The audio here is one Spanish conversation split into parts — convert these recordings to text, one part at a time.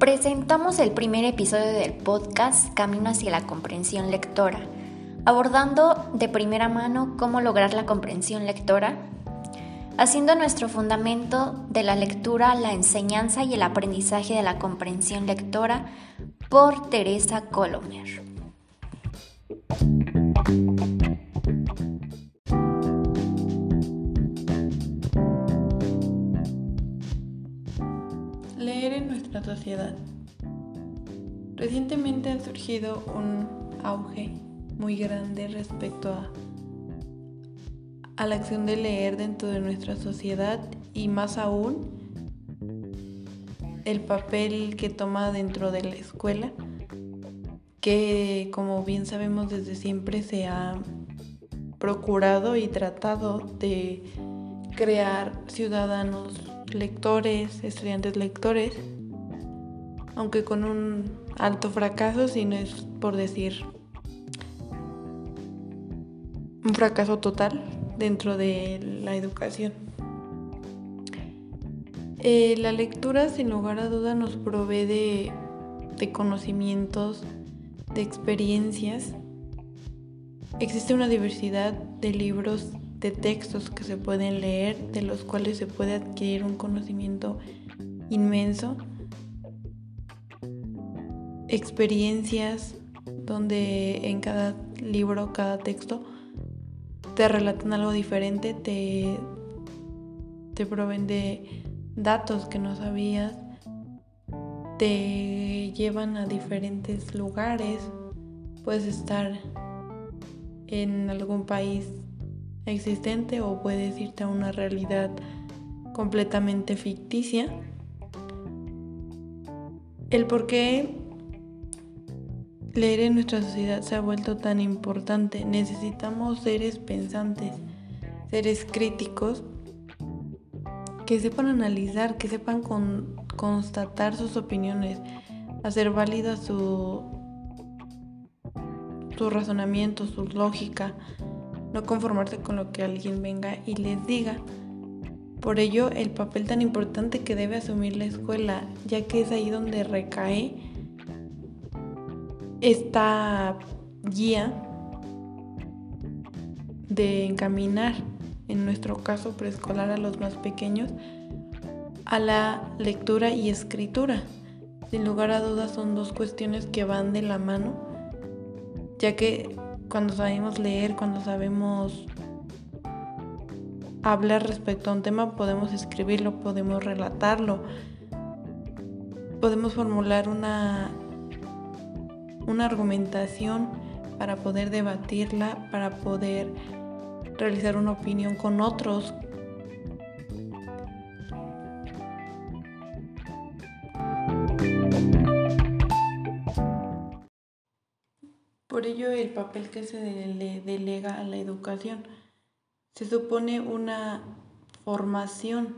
presentamos el primer episodio del podcast Camino hacia la comprensión lectora, abordando de primera mano cómo lograr la comprensión lectora, haciendo nuestro fundamento de la lectura, la enseñanza y el aprendizaje de la comprensión lectora por Teresa Colomer. Sociedad. Recientemente ha surgido un auge muy grande respecto a, a la acción de leer dentro de nuestra sociedad y más aún el papel que toma dentro de la escuela, que como bien sabemos desde siempre se ha procurado y tratado de crear ciudadanos lectores, estudiantes lectores, aunque con un alto fracaso, si no es por decir un fracaso total dentro de la educación. Eh, la lectura, sin lugar a duda, nos provee de, de conocimientos, de experiencias. Existe una diversidad de libros, de textos que se pueden leer, de los cuales se puede adquirir un conocimiento inmenso. Experiencias donde en cada libro, cada texto, te relatan algo diferente, te, te proveen de datos que no sabías, te llevan a diferentes lugares, puedes estar en algún país existente o puedes irte a una realidad completamente ficticia. El por qué leer en nuestra sociedad se ha vuelto tan importante. Necesitamos seres pensantes, seres críticos que sepan analizar, que sepan constatar sus opiniones, hacer válida su, su razonamiento, su lógica, no conformarse con lo que alguien venga y les diga. Por ello, el papel tan importante que debe asumir la escuela, ya que es ahí donde recae esta guía de encaminar en nuestro caso preescolar a los más pequeños, a la lectura y escritura. Sin lugar a dudas son dos cuestiones que van de la mano, ya que cuando sabemos leer, cuando sabemos hablar respecto a un tema, podemos escribirlo, podemos relatarlo, podemos formular una, una argumentación para poder debatirla, para poder realizar una opinión con otros. Por ello el papel que se le delega a la educación se supone una formación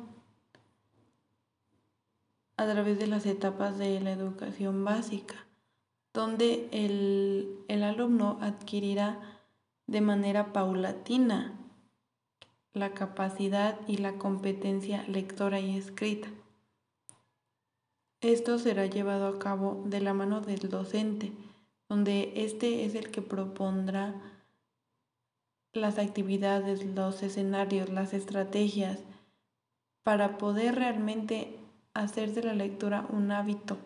a través de las etapas de la educación básica, donde el, el alumno adquirirá de manera paulatina la capacidad y la competencia lectora y escrita. Esto será llevado a cabo de la mano del docente, donde éste es el que propondrá las actividades, los escenarios, las estrategias, para poder realmente hacer de la lectura un hábito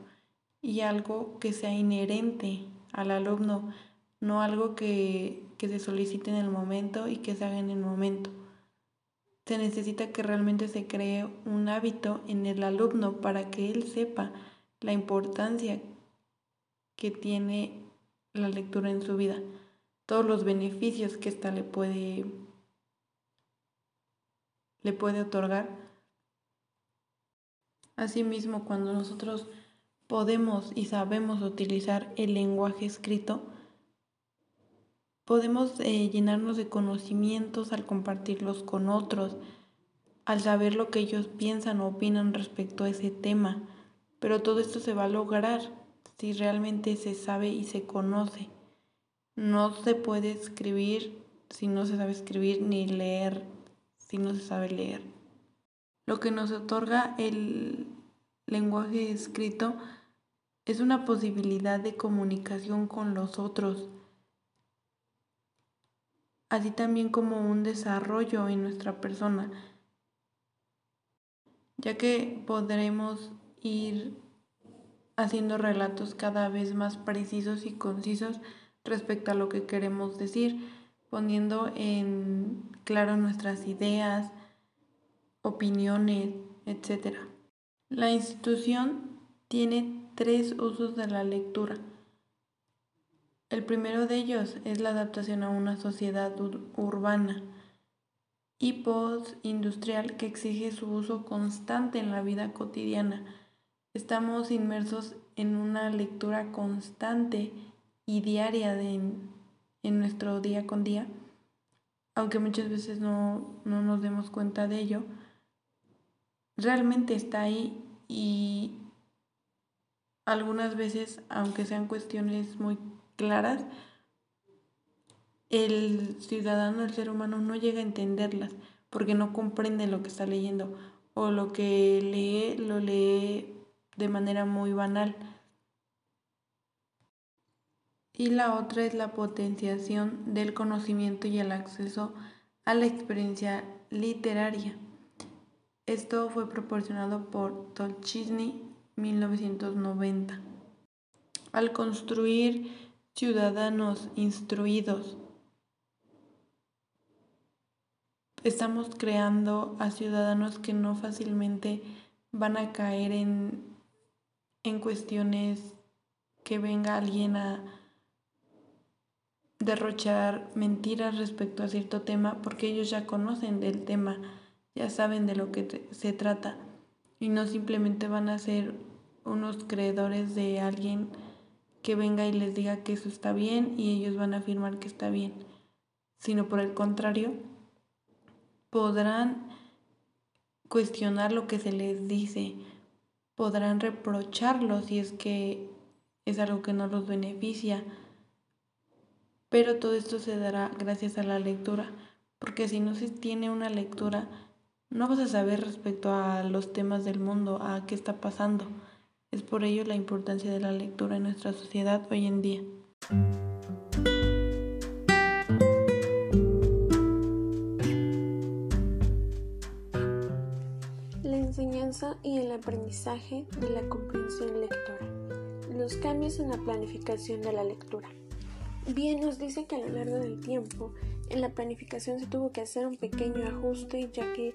y algo que sea inherente al alumno, no algo que, se solicite en el momento y que se haga en el momento. Se necesita que realmente se cree un hábito en el alumno para que él sepa la importancia que tiene la lectura en su vida, todos los beneficios que ésta le puede, le puede otorgar. Asimismo, cuando nosotros podemos y sabemos utilizar el lenguaje escrito, Podemos eh, llenarnos de conocimientos al compartirlos con otros, al saber lo que ellos piensan o opinan respecto a ese tema. Pero todo esto se va a lograr si realmente se sabe y se conoce. No se puede escribir si no se sabe escribir ni leer si no se sabe leer. Lo que nos otorga el lenguaje escrito es una posibilidad de comunicación con los otros, así también como un desarrollo en nuestra persona, ya que podremos ir haciendo relatos cada vez más precisos y concisos respecto a lo que queremos decir, poniendo en claro nuestras ideas, opiniones, etc. La institución tiene tres usos de la lectura. El primero de ellos es la adaptación a una sociedad urbana y post-industrial que exige su uso constante en la vida cotidiana. Estamos inmersos en una lectura constante y diaria en, nuestro día con día, aunque muchas veces no, no nos demos cuenta de ello, realmente está ahí y algunas veces, aunque sean cuestiones muy claras, el ciudadano, el ser humano no llega a entenderlas porque no comprende lo que está leyendo o lo que lee lo lee de manera muy banal. Y la otra es la potenciación del conocimiento y el acceso a la experiencia literaria. Esto fue proporcionado por Tolchini 1990. Al construir ciudadanos instruidos, estamos creando a ciudadanos que no fácilmente van a caer en, en cuestiones que venga alguien a derrochar mentiras respecto a cierto tema porque ellos ya conocen del tema, ya saben de lo que se trata y no simplemente van a ser unos creedores de alguien que venga y les diga que eso está bien y ellos van a afirmar que está bien, sino por el contrario, podrán cuestionar lo que se les dice, podrán reprocharlo si es que es algo que no los beneficia, pero todo esto se dará gracias a la lectura, porque si no se tiene una lectura, no vas a saber respecto a los temas del mundo, a qué está pasando. Es por ello la importancia de la lectura en nuestra sociedad hoy en día. La enseñanza y el aprendizaje de la comprensión lectora. Los cambios en la planificación de la lectura. Bien, nos dice que a lo largo del tiempo en la planificación se tuvo que hacer un pequeño ajuste ya que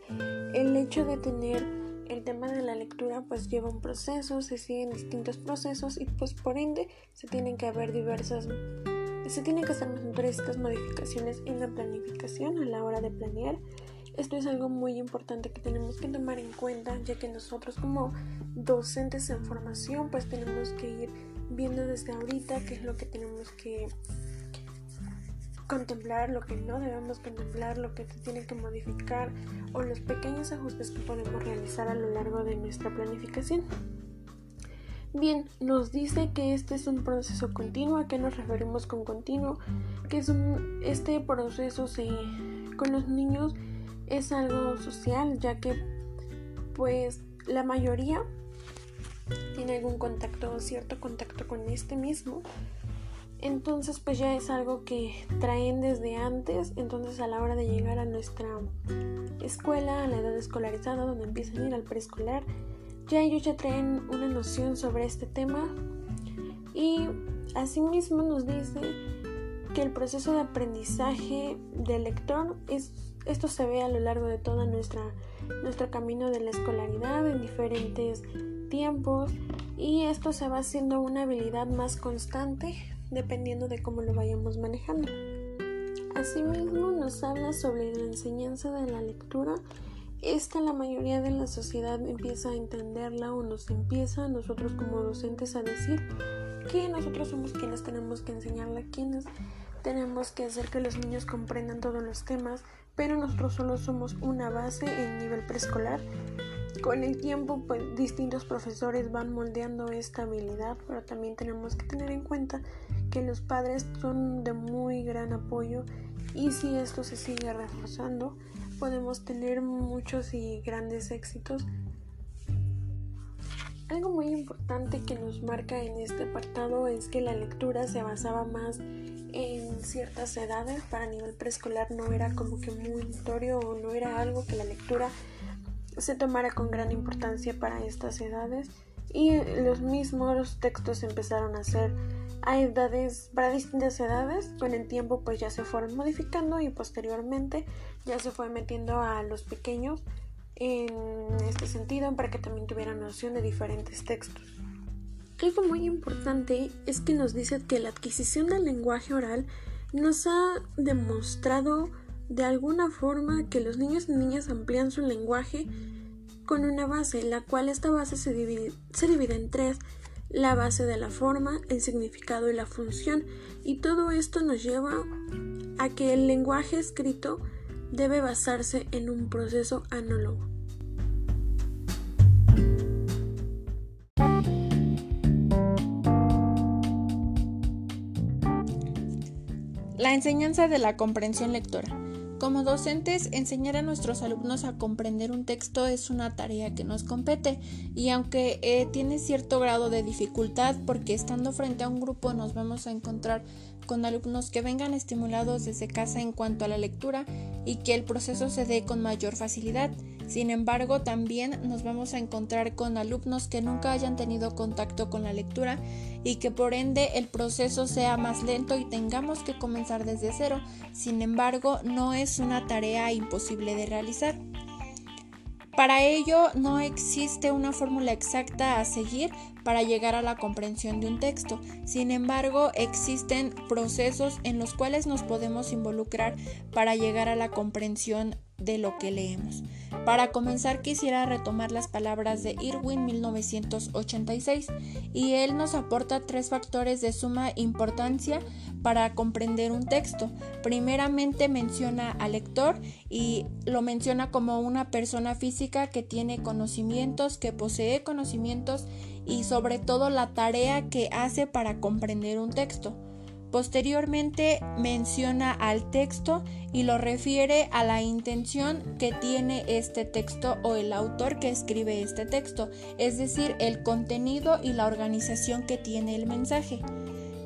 el hecho de tener el tema de la lectura pues lleva un proceso, se siguen distintos procesos y pues por ende se tienen que haber diversas, se tienen que hacer estas modificaciones en la planificación a la hora de planear. Esto es algo muy importante que tenemos que tomar en cuenta ya que nosotros como docentes en formación pues tenemos que ir viendo desde ahorita qué es lo que tenemos que contemplar, lo que no debemos contemplar, lo que se tiene que modificar o los pequeños ajustes que podemos realizar a lo largo de nuestra planificación. Bien, nos dice que este es un proceso continuo. ¿A qué nos referimos con continuo? Que es un, este proceso se, con los niños es algo social, ya que pues la mayoría tiene algún contacto, cierto contacto con este mismo. Entonces pues ya es algo que traen desde antes, entonces a la hora de llegar a nuestra escuela, a la edad escolarizada, donde empiezan a ir al preescolar, ya ellos ya traen una noción sobre este tema. Y asimismo nos dice que el proceso de aprendizaje del lector es esto se ve a lo largo de todo nuestra, nuestro camino de la escolaridad en diferentes tiempos y esto se va haciendo una habilidad más constante dependiendo de cómo lo vayamos manejando. Asimismo nos habla sobre la enseñanza de la lectura. Esta la mayoría de la sociedad empieza a entenderla o nos empieza nosotros como docentes a decir que nosotros somos quienes tenemos que enseñarla, quienes tenemos que hacer que los niños comprendan todos los temas, pero nosotros solo somos una base en nivel preescolar con el tiempo, pues distintos profesores van moldeando esta habilidad, pero también tenemos que tener en cuenta que los padres son de muy gran apoyo y si esto se sigue reforzando, podemos tener muchos y grandes éxitos. Algo muy importante que nos marca en este apartado es que la lectura se basaba más en ciertas edades. Para nivel preescolar no era como que muy notorio o no era algo que la lectura se tomara con gran importancia para estas edades y los mismos textos empezaron a ser a edades para distintas edades con el tiempo pues ya se fueron modificando y posteriormente ya se fue metiendo a los pequeños en este sentido para que también tuvieran noción de diferentes textos. Algo muy importante es que nos dice que la adquisición del lenguaje oral nos ha demostrado de alguna forma que los niños y niñas amplían su lenguaje con una base, la cual esta base se divide, se divide en tres, la base de la forma, el significado y la función, y todo esto nos lleva a que el lenguaje escrito debe basarse en un proceso análogo. La enseñanza de la comprensión lectora. Como docentes, enseñar a nuestros alumnos a comprender un texto es una tarea que nos compete y aunque eh, tiene cierto grado de dificultad porque estando frente a un grupo nos vamos a encontrar con alumnos que vengan estimulados desde casa en cuanto a la lectura y que el proceso se dé con mayor facilidad. Sin embargo, también nos vamos a encontrar con alumnos que nunca hayan tenido contacto con la lectura y que por ende el proceso sea más lento y tengamos que comenzar desde cero. Sin embargo, no es una tarea imposible de realizar. Para ello no existe una fórmula exacta a seguir para llegar a la comprensión de un texto. Sin embargo, existen procesos en los cuales nos podemos involucrar para llegar a la comprensión de lo que leemos. Para comenzar quisiera retomar las palabras de Irwin 1986 y él nos aporta tres factores de suma importancia para comprender un texto. Primeramente menciona al lector y lo menciona como una persona física que tiene conocimientos, que posee conocimientos y sobre todo la tarea que hace para comprender un texto. Posteriormente menciona al texto y lo refiere a la intención que tiene este texto o el autor que escribe este texto, es decir, el contenido y la organización que tiene el mensaje.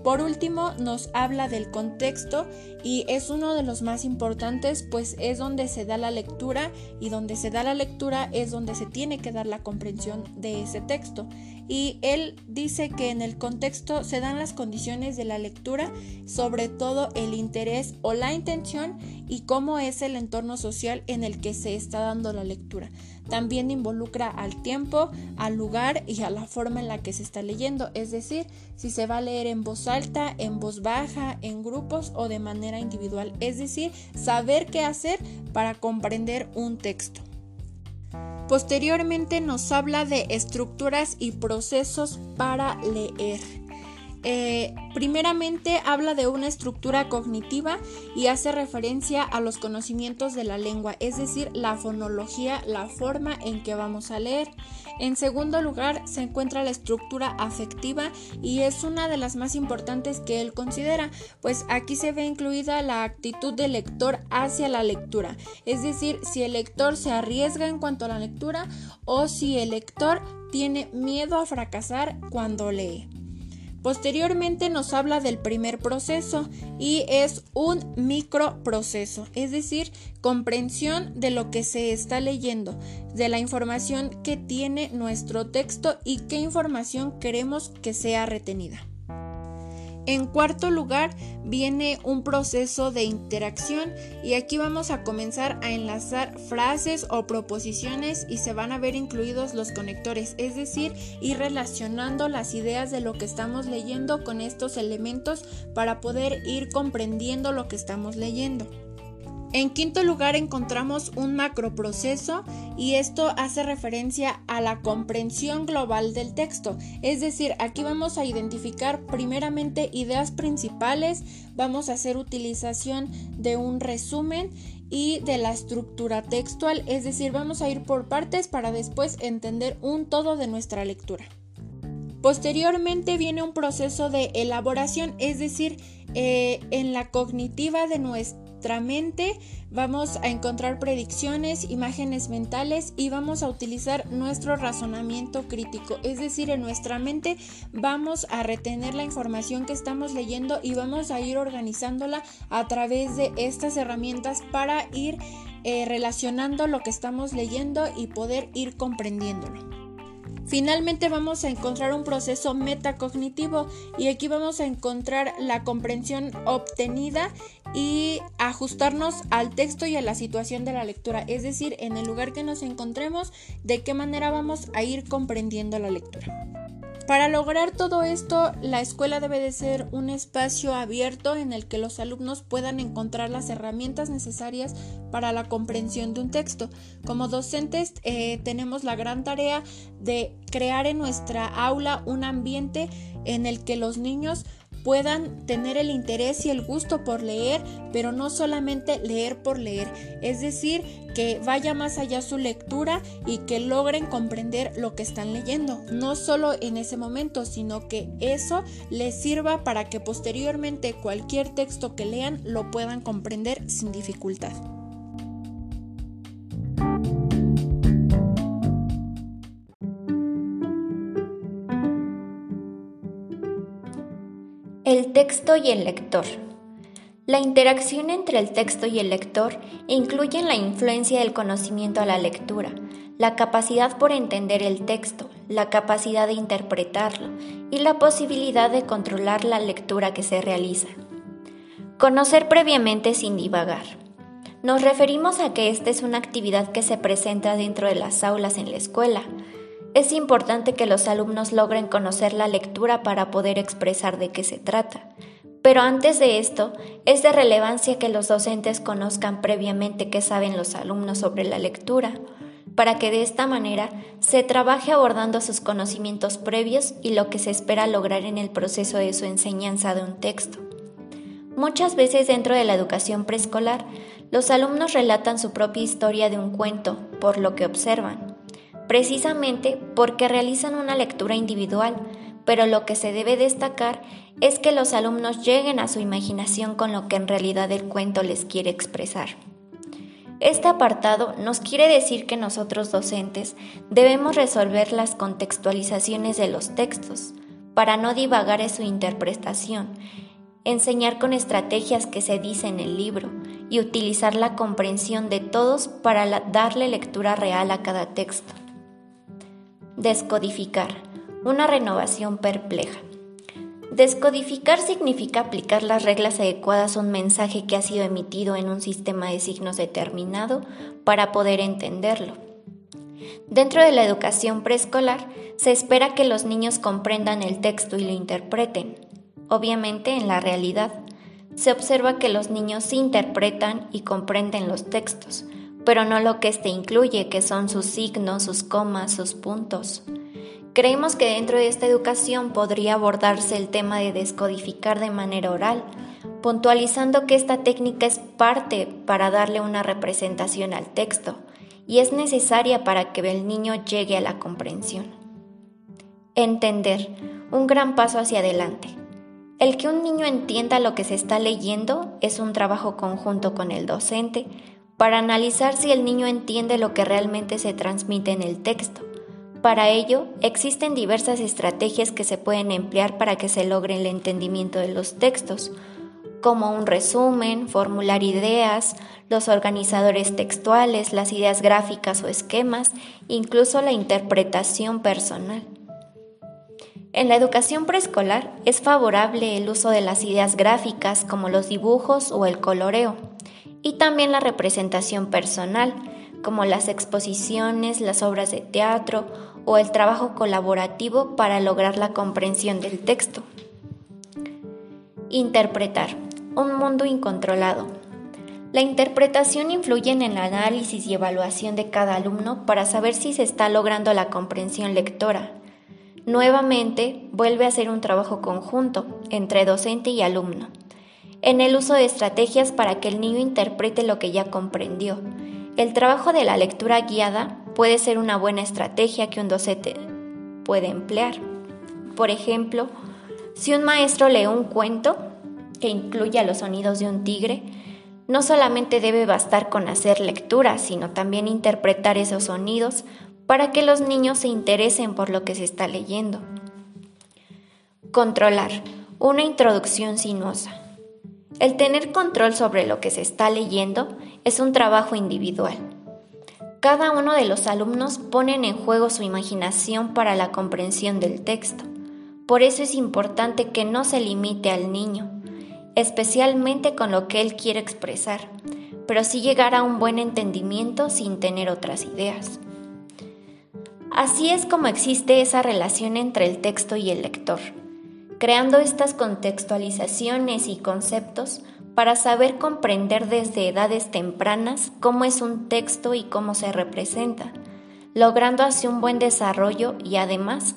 Por último, nos habla del contexto y es uno de los más importantes, pues es donde se da la lectura y donde se da la lectura es donde se tiene que dar la comprensión de ese texto. Y él dice que en el contexto se dan las condiciones de la lectura, sobre todo el interés o la intención y cómo es el entorno social en el que se está dando la lectura. También involucra al tiempo, al lugar y a la forma en la que se está leyendo, es decir, si se va a leer en voz alta, en voz baja, en grupos o de manera individual, es decir, saber qué hacer para comprender un texto. Posteriormente nos habla de estructuras y procesos para leer. Eh, primeramente habla de una estructura cognitiva y hace referencia a los conocimientos de la lengua, es decir, la fonología, la forma en que vamos a leer. En segundo lugar se encuentra la estructura afectiva y es una de las más importantes que él considera, pues aquí se ve incluida la actitud del lector hacia la lectura, es decir, si el lector se arriesga en cuanto a la lectura o si el lector tiene miedo a fracasar cuando lee. Posteriormente nos habla del primer proceso y es un microproceso, es decir, comprensión de lo que se está leyendo, de la información que tiene nuestro texto y qué información queremos que sea retenida. En cuarto lugar viene un proceso de interacción y aquí vamos a comenzar a enlazar frases o proposiciones y se van a ver incluidos los conectores, es decir, ir relacionando las ideas de lo que estamos leyendo con estos elementos para poder ir comprendiendo lo que estamos leyendo. En quinto lugar encontramos un macroproceso y esto hace referencia a la comprensión global del texto. Es decir, aquí vamos a identificar primeramente ideas principales, vamos a hacer utilización de un resumen y de la estructura textual, es decir, vamos a ir por partes para después entender un todo de nuestra lectura. Posteriormente viene un proceso de elaboración, es decir, eh, en la cognitiva de nuestra nuestra mente vamos a encontrar predicciones, imágenes mentales y vamos a utilizar nuestro razonamiento crítico. Es decir, en nuestra mente vamos a retener la información que estamos leyendo y vamos a ir organizándola a través de estas herramientas para ir eh, relacionando lo que estamos leyendo y poder ir comprendiéndolo. Finalmente vamos a encontrar un proceso metacognitivo y aquí vamos a encontrar la comprensión obtenida y ajustarnos al texto y a la situación de la lectura, es decir, en el lugar que nos encontremos, de qué manera vamos a ir comprendiendo la lectura. Para lograr todo esto, la escuela debe de ser un espacio abierto en el que los alumnos puedan encontrar las herramientas necesarias para la comprensión de un texto. Como docentes eh, tenemos la gran tarea de crear en nuestra aula un ambiente en el que los niños puedan tener el interés y el gusto por leer, pero no solamente leer por leer, es decir, que vaya más allá su lectura y que logren comprender lo que están leyendo, no solo en ese momento, sino que eso les sirva para que posteriormente cualquier texto que lean lo puedan comprender sin dificultad. Texto y el lector. La interacción entre el texto y el lector incluye la influencia del conocimiento a la lectura, la capacidad por entender el texto, la capacidad de interpretarlo y la posibilidad de controlar la lectura que se realiza. Conocer previamente sin divagar. Nos referimos a que esta es una actividad que se presenta dentro de las aulas en la escuela, es importante que los alumnos logren conocer la lectura para poder expresar de qué se trata. Pero antes de esto, es de relevancia que los docentes conozcan previamente qué saben los alumnos sobre la lectura, para que de esta manera se trabaje abordando sus conocimientos previos y lo que se espera lograr en el proceso de su enseñanza de un texto. Muchas veces dentro de la educación preescolar, los alumnos relatan su propia historia de un cuento por lo que observan precisamente porque realizan una lectura individual, pero lo que se debe destacar es que los alumnos lleguen a su imaginación con lo que en realidad el cuento les quiere expresar. Este apartado nos quiere decir que nosotros docentes debemos resolver las contextualizaciones de los textos para no divagar en su interpretación, enseñar con estrategias que se dice en el libro y utilizar la comprensión de todos para darle lectura real a cada texto. Descodificar. Una renovación perpleja. Descodificar significa aplicar las reglas adecuadas a un mensaje que ha sido emitido en un sistema de signos determinado para poder entenderlo. Dentro de la educación preescolar, se espera que los niños comprendan el texto y lo interpreten. Obviamente, en la realidad, se observa que los niños interpretan y comprenden los textos, pero no lo que éste incluye, que son sus signos, sus comas, sus puntos. Creemos que dentro de esta educación podría abordarse el tema de descodificar de manera oral, puntualizando que esta técnica es parte para darle una representación al texto y es necesaria para que el niño llegue a la comprensión. Entender, un gran paso hacia adelante. El que un niño entienda lo que se está leyendo es un trabajo conjunto con el docente, para analizar si el niño entiende lo que realmente se transmite en el texto. Para ello, existen diversas estrategias que se pueden emplear para que se logre el entendimiento de los textos, como un resumen, formular ideas, los organizadores textuales, las ideas gráficas o esquemas, incluso la interpretación personal. En la educación preescolar es favorable el uso de las ideas gráficas como los dibujos o el coloreo y también la representación personal, como las exposiciones, las obras de teatro o el trabajo colaborativo para lograr la comprensión del texto. Interpretar. Un mundo incontrolado. La interpretación influye en el análisis y evaluación de cada alumno para saber si se está logrando la comprensión lectora. Nuevamente, vuelve a ser un trabajo conjunto entre docente y alumno en el uso de estrategias para que el niño interprete lo que ya comprendió. El trabajo de la lectura guiada puede ser una buena estrategia que un docente puede emplear. Por ejemplo, si un maestro lee un cuento que incluya los sonidos de un tigre, No solamente debe bastar con hacer lectura, sino también interpretar esos sonidos para que los niños se interesen por lo que se está leyendo. Controlar. Una introducción sinuosa. El tener control sobre lo que se está leyendo es un trabajo individual. Cada uno de los alumnos ponen en juego su imaginación para la comprensión del texto. Por eso es importante que no se limite al niño, especialmente con lo que él quiere expresar, pero sí llegar a un buen entendimiento sin tener otras ideas. Así es como existe esa relación entre el texto y el lector creando estas contextualizaciones y conceptos para saber comprender desde edades tempranas cómo es un texto y cómo se representa, logrando así un buen desarrollo y además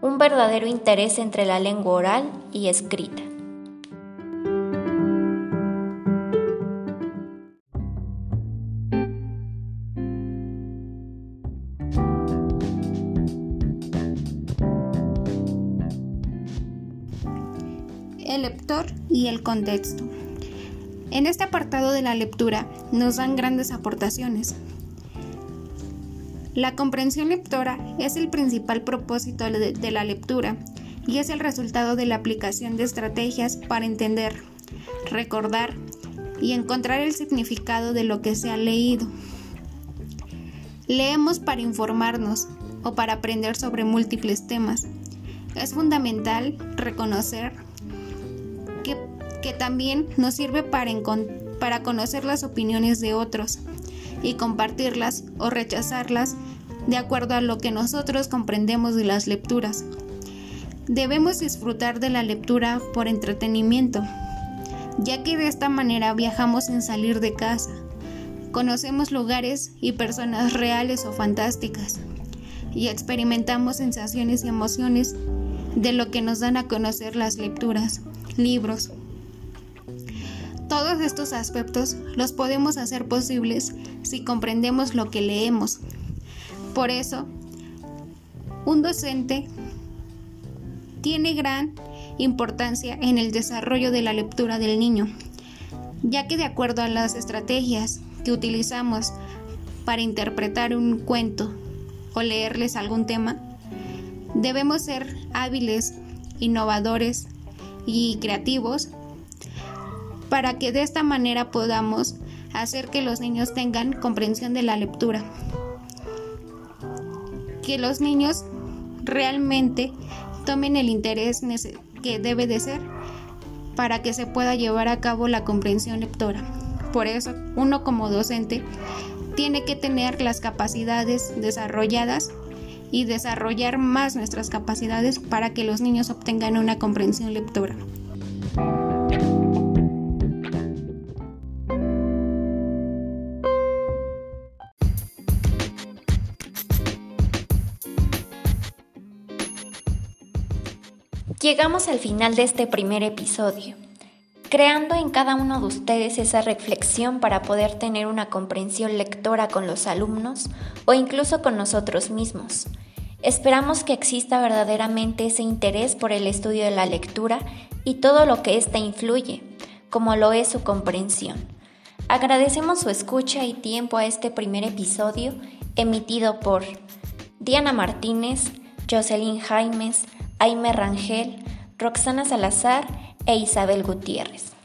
un verdadero interés entre la lengua oral y escrita. El lector y el contexto. En este apartado de la lectura nos dan grandes aportaciones. La comprensión lectora es el principal propósito de, la lectura y es el resultado de la aplicación de estrategias para entender, recordar y encontrar el significado de lo que se ha leído. Leemos para informarnos o para aprender sobre múltiples temas. Es fundamental reconocer que, también nos sirve para, para conocer las opiniones de otros y compartirlas o rechazarlas de acuerdo a lo que nosotros comprendemos de las lecturas. Debemos disfrutar de la lectura por entretenimiento, ya que de esta manera viajamos sin salir de casa, conocemos lugares y personas reales o fantásticas, y experimentamos sensaciones y emociones de lo que nos dan a conocer las lecturas libros. Todos estos aspectos los podemos hacer posibles si comprendemos lo que leemos. Por eso, un docente tiene gran importancia en el desarrollo de la lectura del niño, ya que de acuerdo a las estrategias que utilizamos para interpretar un cuento o leerles algún tema, debemos ser hábiles, innovadores y creativos para que de esta manera podamos hacer que los niños tengan comprensión de la lectura. Que los niños realmente tomen el interés que debe de ser para que se pueda llevar a cabo la comprensión lectora. Por eso, uno como docente tiene que tener las capacidades desarrolladas y desarrollar más nuestras capacidades para que los niños obtengan una comprensión lectora. Llegamos al final de este primer episodio, creando en cada uno de ustedes esa reflexión para poder tener una comprensión lectora con los alumnos o incluso con nosotros mismos. Esperamos que exista verdaderamente ese interés por el estudio de la lectura y todo lo que ésta influye, como lo es su comprensión. Agradecemos su escucha y tiempo a este primer episodio emitido por Diana Martínez, Jocelyn Jaimes, Aime Rangel, Roxana Salazar e Isabel Gutiérrez.